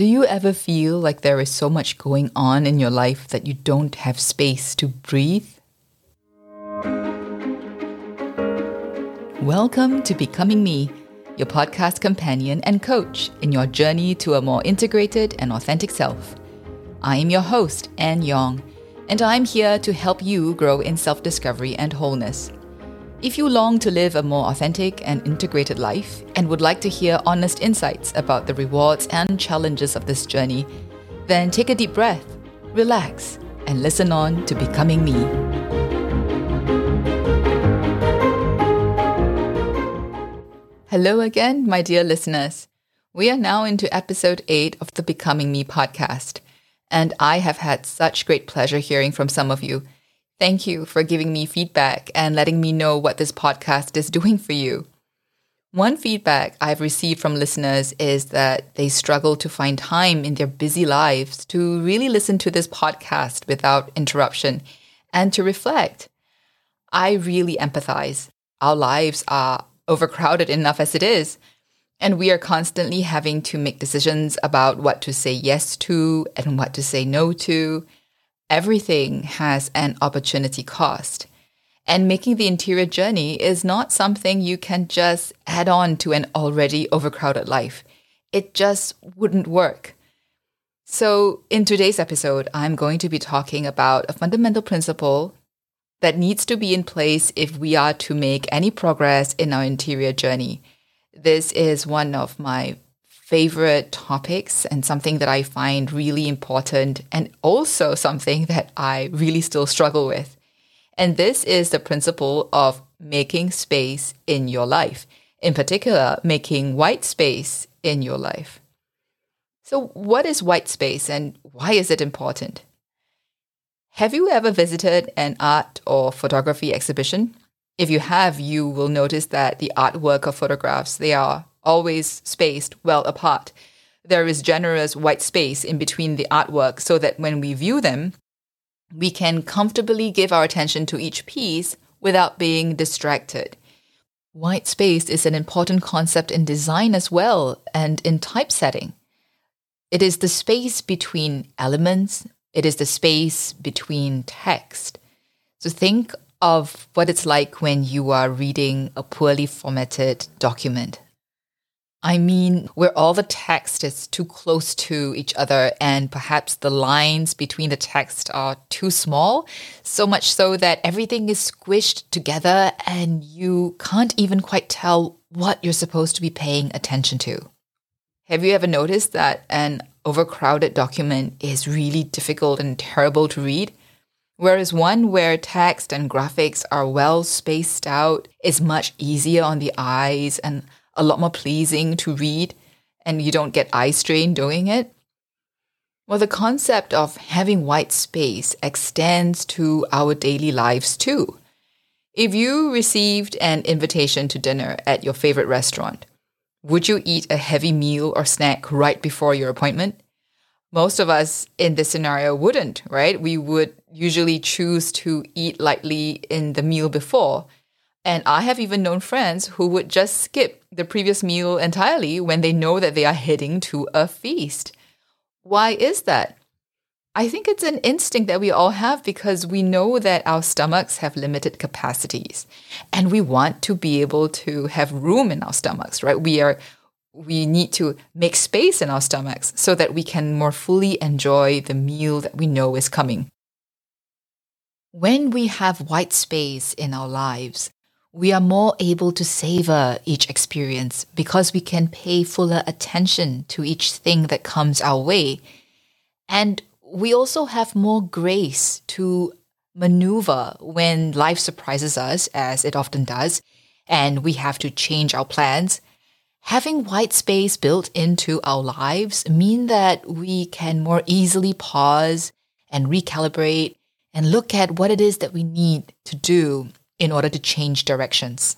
Do you ever feel like there is so much going on in your life that you don't have space to breathe? Welcome to Becoming Me, your podcast companion and coach in your journey to a more integrated and authentic self. I am your host, Anne Yong, and I'm here to help you grow in self discovery and wholeness. If you long to live a more authentic and integrated life and would like to hear honest insights about the rewards and challenges of this journey, then take a deep breath, relax, and listen on to Becoming Me. Hello again, my dear listeners. We are now into episode 8 of the Becoming Me podcast, and I have had such great pleasure hearing from some of you Thank you for giving me feedback and letting me know what this podcast is doing for you. One feedback I've received from listeners is that they struggle to find time in their busy lives to really listen to this podcast without interruption and to reflect. I really empathize. Our lives are overcrowded enough as it is, and we are constantly having to make decisions about what to say yes to and what to say no to everything has an opportunity cost. And making the interior journey is not something you can just add on to an already overcrowded life. It just wouldn't work. So, in today's episode, I'm going to be talking about a fundamental principle that needs to be in place if we are to make any progress in our interior journey. This is one of my favorite topics and something that I find really important, and also something that I really still struggle with. And this is the principle of making space in your life, in particular, making white space in your life. So, what is white space and why is it important? Have you ever visited an art or photography exhibition? If you have, you will notice that the artwork or photographs, they are always spaced well apart. There is generous white space in between the artwork so that when we view them, we can comfortably give our attention to each piece without being distracted. White space is an important concept in design as well and in typesetting. It is the space between elements, it is the space between text. So think of what it's like when you are reading a poorly formatted document. I mean, where all the text is too close to each other and perhaps the lines between the text are too small, so much so that everything is squished together and you can't even quite tell what you're supposed to be paying attention to. Have you ever noticed that an overcrowded document is really difficult and terrible to read? Whereas one where text and graphics are well spaced out is much easier on the eyes and a lot more pleasing to read and you don't get eye strain doing it? Well, the concept of having white space extends to our daily lives too. If you received an invitation to dinner at your favorite restaurant, would you eat a heavy meal or snack right before your appointment? Most of us in this scenario wouldn't, right? We would usually choose to eat lightly in the meal before and I have even known friends who would just skip the previous meal entirely when they know that they are heading to a feast. Why is that? I think it's an instinct that we all have because we know that our stomachs have limited capacities and we want to be able to have room in our stomachs, right? We are we need to make space in our stomachs so that we can more fully enjoy the meal that we know is coming. When we have white space in our lives, we are more able to savor each experience because we can pay fuller attention to each thing that comes our way. And we also have more grace to maneuver when life surprises us, as it often does, and we have to change our plans. Having white space built into our lives mean that we can more easily pause and recalibrate and look at what it is that we need to do in order to change directions.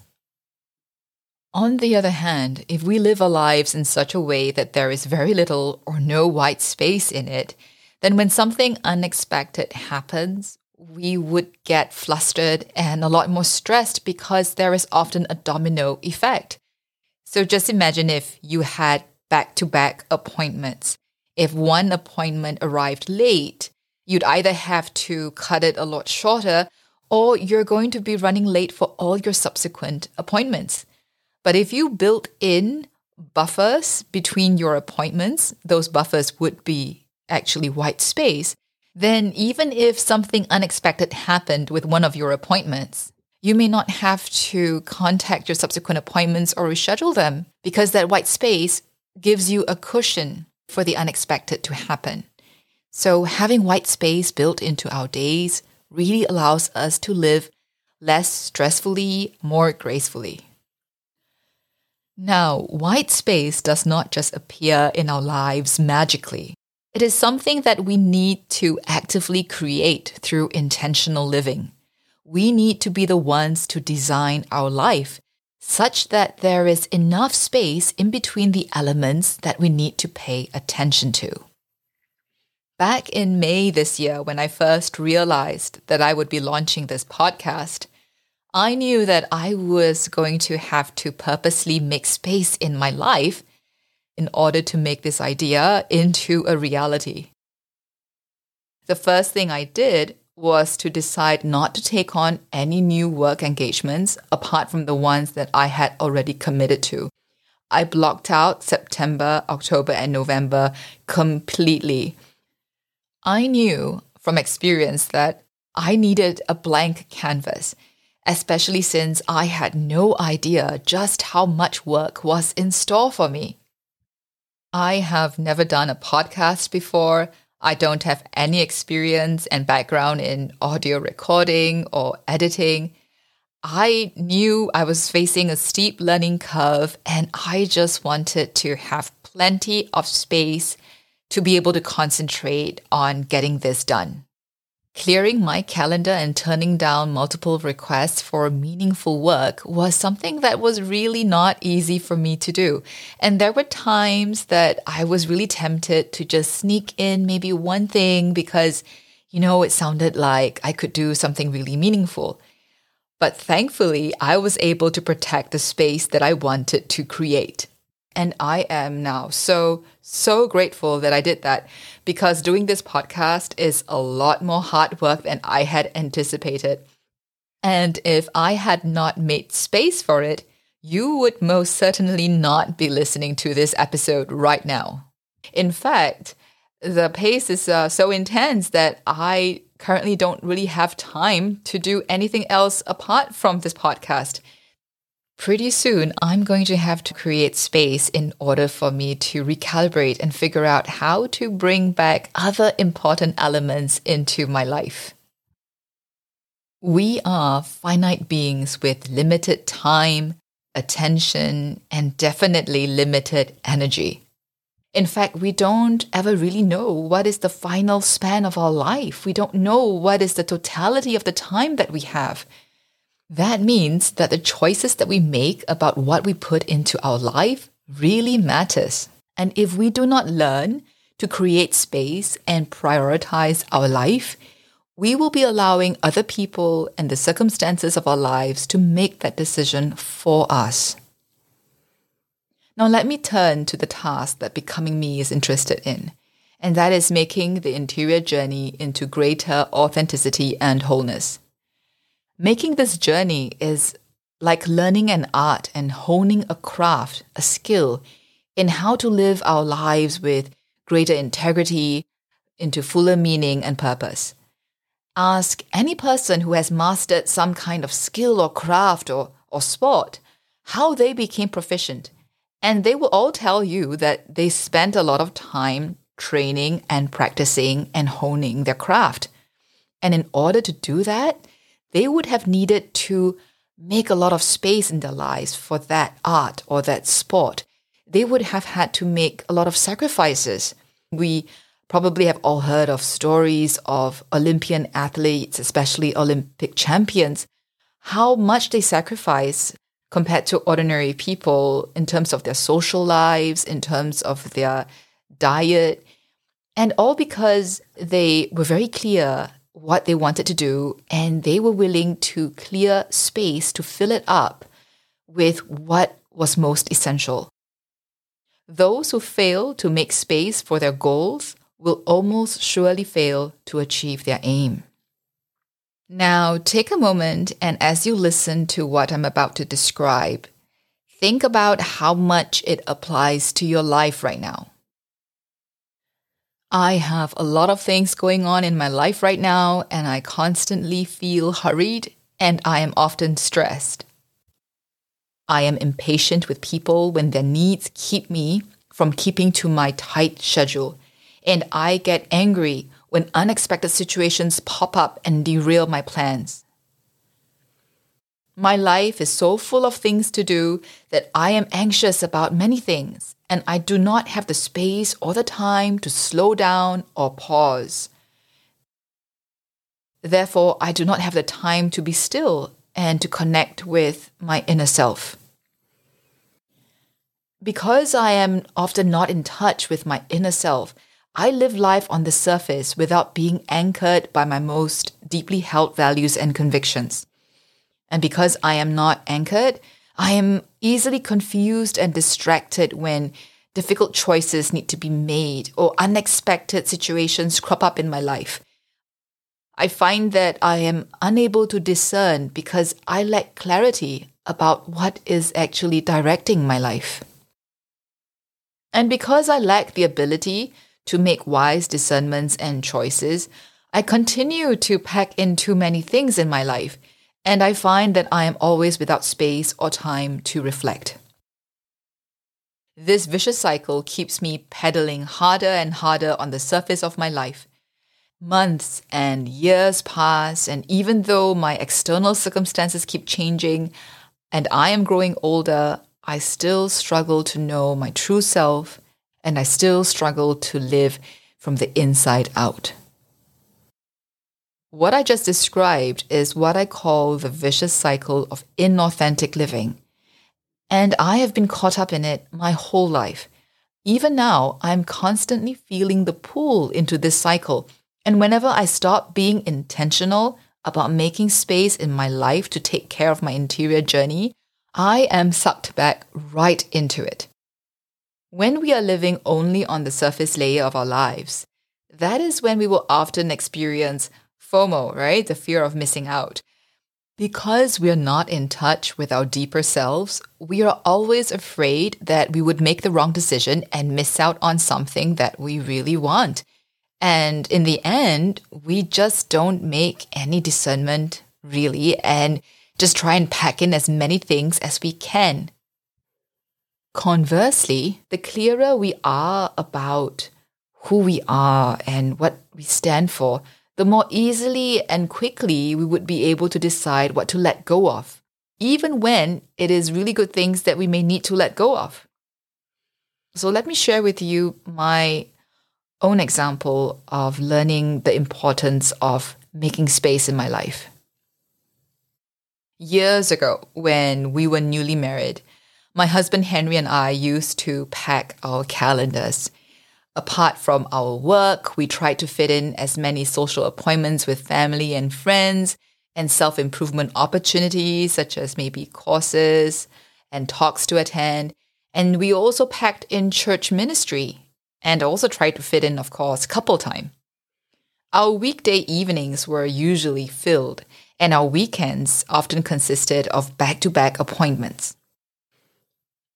On the other hand, if we live our lives in such a way that there is very little or no white space in it, then when something unexpected happens, we would get flustered and a lot more stressed because there is often a domino effect. So just imagine if you had back to back appointments If one appointment arrived late, you'd either have to cut it a lot shorter or you're going to be running late for all your subsequent appointments. But if you built in buffers between your appointments, those buffers would be actually white space, then even if something unexpected happened with one of your appointments, you may not have to contact your subsequent appointments or reschedule them because that white space gives you a cushion for the unexpected to happen. So, having white space built into our days really allows us to live less stressfully, more gracefully. Now, white space does not just appear in our lives magically. It is something that we need to actively create through intentional living we need to be the ones to design our life such that there is enough space in between the elements that we need to pay attention to. Back in May this year, when I first realized that I would be launching this podcast, I knew that I was going to have to purposely make space in my life in order to make this idea into a reality. The first thing I did was to decide not to take on any new work engagements apart from the ones that I had already committed to. I blocked out September, October, and November completely. I knew from experience that I needed a blank canvas, especially since I had no idea just how much work was in store for me. I have never done a podcast before. I don't have any experience and background in audio recording or editing. I knew I was facing a steep learning curve and I just wanted to have plenty of space to be able to concentrate on getting this done. Clearing my calendar and turning down multiple requests for meaningful work was something that was really not easy for me to do. And there were times that I was really tempted to just sneak in maybe one thing because, you know, it sounded like I could do something really meaningful. But thankfully, I was able to protect the space that I wanted to create. And I am now so, so grateful that I did that because doing this podcast is a lot more hard work than I had anticipated. And if I had not made space for it, you would most certainly not be listening to this episode right now. In fact, the pace is uh, so intense that I currently don't really have time to do anything else apart from this podcast pretty soon I'm going to have to create space in order for me to recalibrate and figure out how to bring back other important elements into my life. We are finite beings with limited time, attention, and definitely limited energy. In fact, we don't ever really know what is the final span of our life. We don't know what is the totality of the time that we have. That means that the choices that we make about what we put into our life really matters. And if we do not learn to create space and prioritize our life, we will be allowing other people and the circumstances of our lives to make that decision for us. Now, let me turn to the task that Becoming Me is interested in, and that is making the interior journey into greater authenticity and wholeness. Making this journey is like learning an art and honing a craft, a skill in how to live our lives with greater integrity, into fuller meaning and purpose. Ask any person who has mastered some kind of skill or craft or, or sport how they became proficient, and they will all tell you that they spent a lot of time training and practicing and honing their craft. And in order to do that, they would have needed to make a lot of space in their lives for that art or that sport. They would have had to make a lot of sacrifices. We probably have all heard of stories of Olympian athletes, especially Olympic champions, how much they sacrifice compared to ordinary people in terms of their social lives, in terms of their diet, and all because they were very clear what they wanted to do, and they were willing to clear space to fill it up with what was most essential. those who fail to make space for their goals will almost surely fail to achieve their aim. Now, take a moment and as you listen to what I'm about to describe, think about how much it applies to your life right now. I have a lot of things going on in my life right now, and I constantly feel hurried and I am often stressed. I am impatient with people when their needs keep me from keeping to my tight schedule, and I get angry when unexpected situations pop up and derail my plans. My life is so full of things to do that I am anxious about many things, and I do not have the space or the time to slow down or pause. Therefore, I do not have the time to be still and to connect with my inner self. Because I am often not in touch with my inner self, I live life on the surface without being anchored by my most deeply held values and convictions. And because I am not anchored, I am easily confused and distracted when difficult choices need to be made or unexpected situations crop up in my life. I find that I am unable to discern because I lack clarity about what is actually directing my life. And because I lack the ability to make wise discernments and choices, I continue to pack in too many things in my life, and I find that I am always without space or time to reflect. This vicious cycle keeps me pedaling harder and harder on the surface of my life. Months and years pass, and even though my external circumstances keep changing and I am growing older, I still struggle to know my true self and I still struggle to live from the inside out. What I just described is what I call the vicious cycle of inauthentic living. And I have been caught up in it my whole life. Even now, I'm constantly feeling the pull into this cycle. And whenever I stop being intentional about making space in my life to take care of my interior journey, I am sucked back right into it. When we are living only on the surface layer of our lives, that is when we will often experience FOMO, right? The fear of missing out. Because we are not in touch with our deeper selves, we are always afraid that we would make the wrong decision and miss out on something that we really want. And in the end, we just don't make any discernment really and just try and pack in as many things as we can. Conversely, the clearer we are about who we are and what we stand for, the more easily and quickly we would be able to decide what to let go of, even when it is really good things that we may need to let go of. So, let me share with you my own example of learning the importance of making space in my life. Years ago, when we were newly married, my husband Henry and I used to pack our calendars. Apart from our work, we tried to fit in as many social appointments with family and friends and self improvement opportunities, such as maybe courses and talks to attend. And we also packed in church ministry and also tried to fit in, of course, couple time. Our weekday evenings were usually filled, and our weekends often consisted of back to back appointments.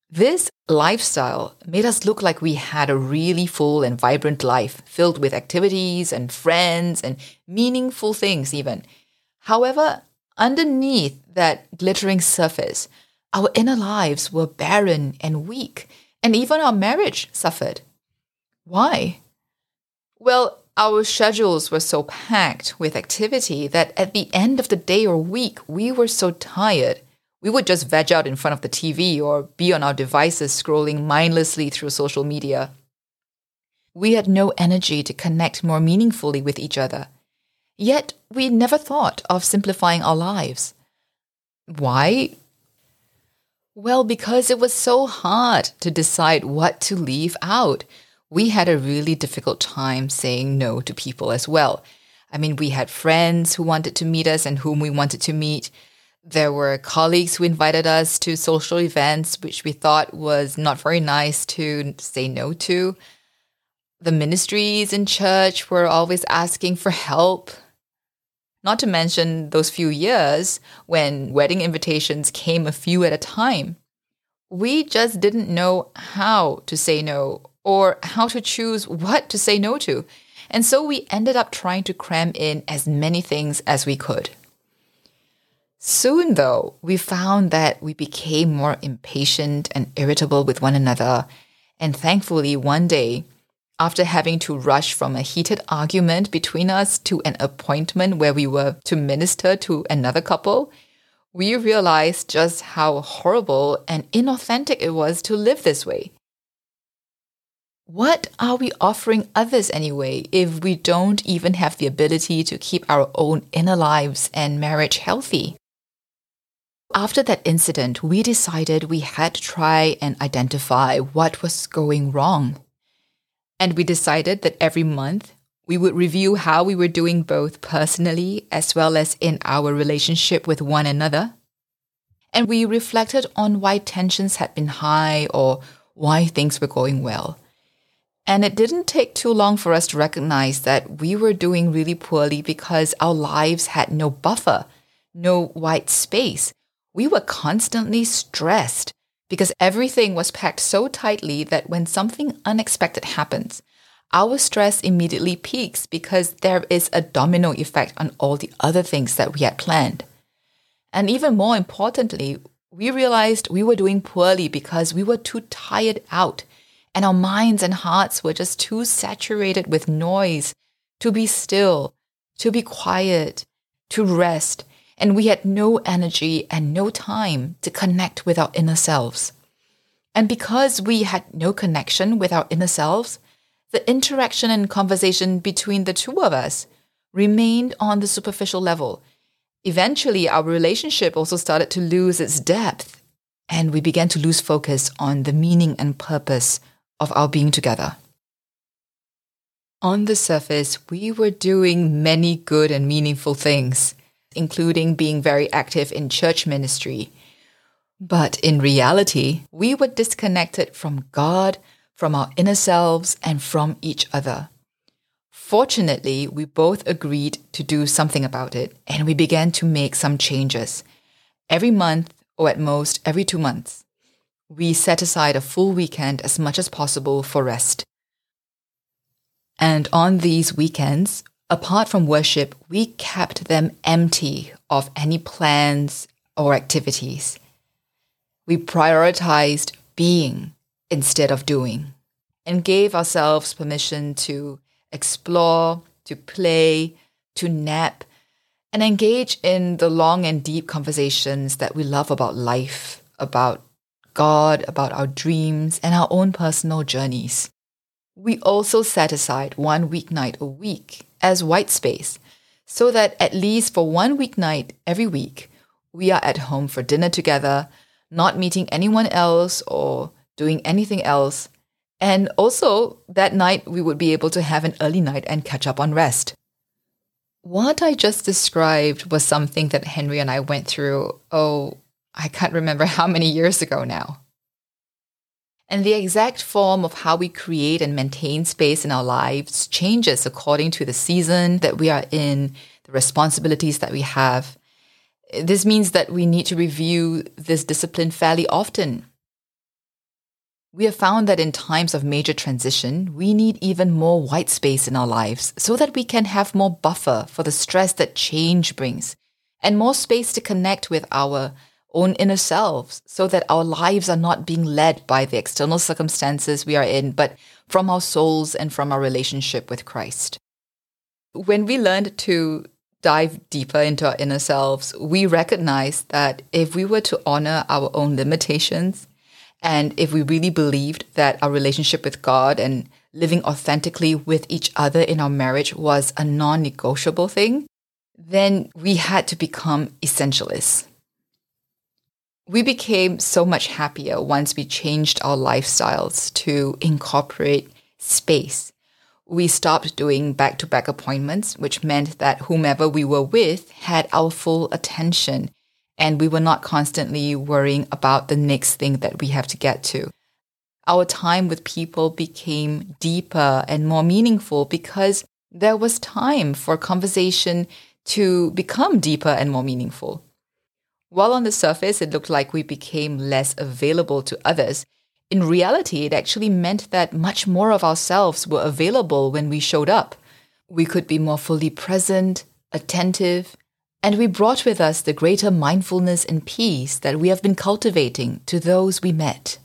This lifestyle made us look like we had a really full and vibrant life filled with activities and friends and meaningful things, even. However, underneath that glittering surface, our inner lives were barren and weak, and even our marriage suffered. Why? Well, our schedules were so packed with activity that at the end of the day or week, we were so tired we would just veg out in front of the TV or be on our devices scrolling mindlessly through social media. We had no energy to connect more meaningfully with each other. Yet we never thought of simplifying our lives. Why? Well, because it was so hard to decide what to leave out. We had a really difficult time saying no to people as well. I mean, we had friends who wanted to meet us and whom we wanted to meet There were colleagues who invited us to social events, which we thought was not very nice to say no to. The ministries in church were always asking for help. Not to mention those few years when wedding invitations came a few at a time. We just didn't know how to say no or how to choose what to say no to. And so we ended up trying to cram in as many things as we could. Soon, though, we found that we became more impatient and irritable with one another. And thankfully, one day, after having to rush from a heated argument between us to an appointment where we were to minister to another couple, we realized just how horrible and inauthentic it was to live this way. What are we offering others anyway if we don't even have the ability to keep our own inner lives and marriage healthy? After that incident, we decided we had to try and identify what was going wrong. And we decided that every month we would review how we were doing both personally as well as in our relationship with one another. And we reflected on why tensions had been high or why things were going well. And it didn't take too long for us to recognize that we were doing really poorly because our lives had no buffer, no white space. We were constantly stressed because everything was packed so tightly that when something unexpected happens, our stress immediately peaks because there is a domino effect on all the other things that we had planned. And even more importantly, we realized we were doing poorly because we were too tired out and our minds and hearts were just too saturated with noise to be still, to be quiet, to rest, and we had no energy and no time to connect with our inner selves. And because we had no connection with our inner selves, the interaction and conversation between the two of us remained on the superficial level. Eventually, our relationship also started to lose its depth, and we began to lose focus on the meaning and purpose of our being together. On the surface, we were doing many good and meaningful things including being very active in church ministry. But in reality, we were disconnected from God, from our inner selves, and from each other. Fortunately, we both agreed to do something about it, and we began to make some changes. Every month, or at most every two months, we set aside a full weekend as much as possible for rest. And on these weekends, apart from worship, we kept them empty of any plans or activities. We prioritized being instead of doing and gave ourselves permission to explore, to play, to nap, and engage in the long and deep conversations that we love about life, about God, about our dreams, and our own personal journeys. We also set aside one weeknight a week as white space so that at least for one weeknight every week, we are at home for dinner together, not meeting anyone else or doing anything else. And also, that night we would be able to have an early night and catch up on rest. What I just described was something that Henry and I went through, oh, I can't remember how many years ago now. And the exact form of how we create and maintain space in our lives changes according to the season that we are in, the responsibilities that we have. This means that we need to review this discipline fairly often. We have found that in times of major transition, we need even more white space in our lives so that we can have more buffer for the stress that change brings and more space to connect with our own inner selves so that our lives are not being led by the external circumstances we are in, but from our souls and from our relationship with Christ. When we learned to dive deeper into our inner selves, we recognized that if we were to honor our own limitations, and if we really believed that our relationship with God and living authentically with each other in our marriage was a non negotiable thing, then we had to become essentialists. We became so much happier once we changed our lifestyles to incorporate space. We stopped doing back to back appointments, which meant that whomever we were with had our full attention. and we were not constantly worrying about the next thing that we have to get to. Our time with people became deeper and more meaningful because there was time for conversation to become deeper and more meaningful. While on the surface it looked like we became less available to others, in reality it actually meant that much more of ourselves were available when we showed up. We could be more fully present, attentive, and we brought with us the greater mindfulness and peace that we have been cultivating to those we met.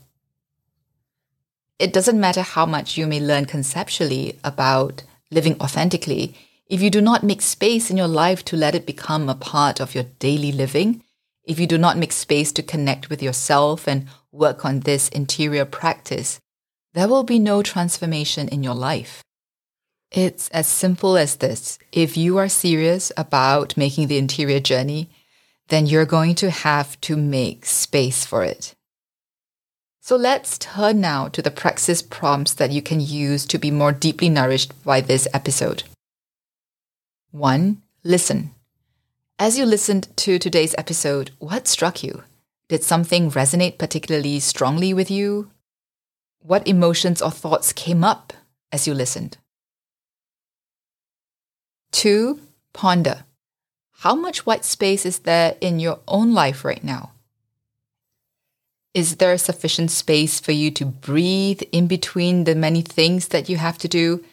It doesn't matter how much you may learn conceptually about living authentically, if you do not make space in your life to let it become a part of your daily living, if you do not make space to connect with yourself and work on this interior practice, there will be no transformation in your life. It's as simple as this. If you are serious about making the interior journey, then you're going to have to make space for it. So let's turn now to the praxis prompts that you can use to be more deeply nourished by this episode. 1. Listen. As you listened to today's episode, what struck you? Did something resonate particularly strongly with you? What emotions or thoughts came up as you listened? 2. Ponder. How much white space is there in your own life right now? Is there sufficient space for you to breathe in between the many things that you have to do?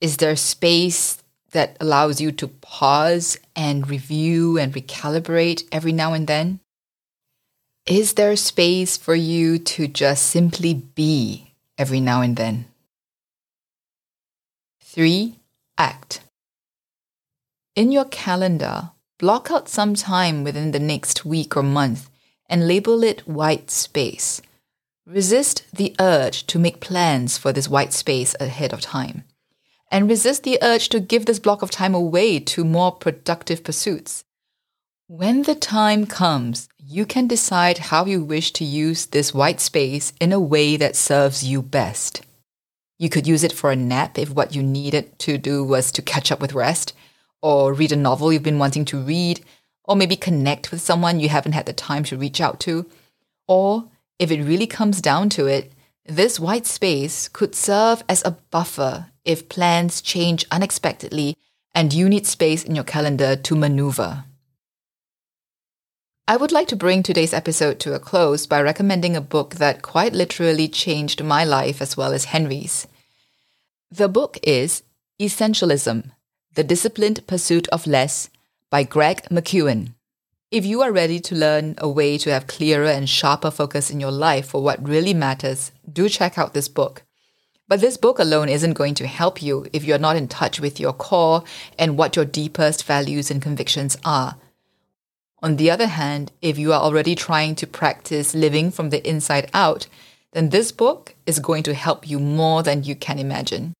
Is there space that allows you to pause and review and recalibrate every now and then? Is there space for you to just simply be every now and then? Three, act. In your calendar, block out some time within the next week or month and label it white space. Resist the urge to make plans for this white space ahead of time. And resist the urge to give this block of time away to more productive pursuits. When the time comes, you can decide how you wish to use this white space in a way that serves you best. You could use it for a nap if what you needed to do was to catch up with rest, or read a novel you've been wanting to read, or maybe connect with someone you haven't had the time to reach out to. Or, if it really comes down to it, this white space could serve as a buffer if plans change unexpectedly and you need space in your calendar to maneuver. I would like to bring today's episode to a close by recommending a book that quite literally changed my life as well as Henry's. The book is Essentialism The Disciplined Pursuit of Less by Greg McKeown. If you are ready to learn a way to have clearer and sharper focus in your life for what really matters, do check out this book. But this book alone isn't going to help you if you're not in touch with your core and what your deepest values and convictions are. On the other hand, if you are already trying to practice living from the inside out, then this book is going to help you more than you can imagine.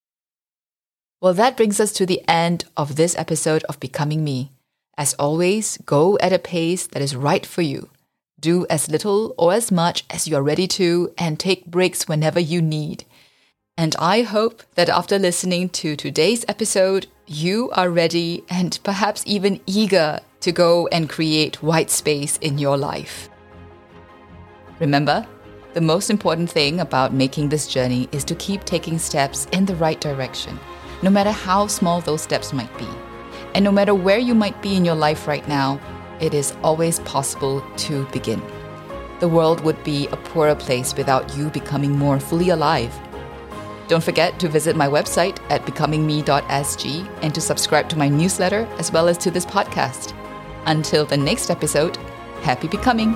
Well, that brings us to the end of this episode of Becoming Me. As always, go at a pace that is right for you. Do as little or as much as you are ready to, and take breaks whenever you need. And I hope that after listening to today's episode, you are ready and perhaps even eager to go and create white space in your life. Remember, the most important thing about making this journey is to keep taking steps in the right direction, no matter how small those steps might be. And no matter where you might be in your life right now, it is always possible to begin. The world would be a poorer place without you becoming more fully alive. Don't forget to visit my website at becomingme.sg and to subscribe to my newsletter as well as to this podcast. Until the next episode, happy becoming!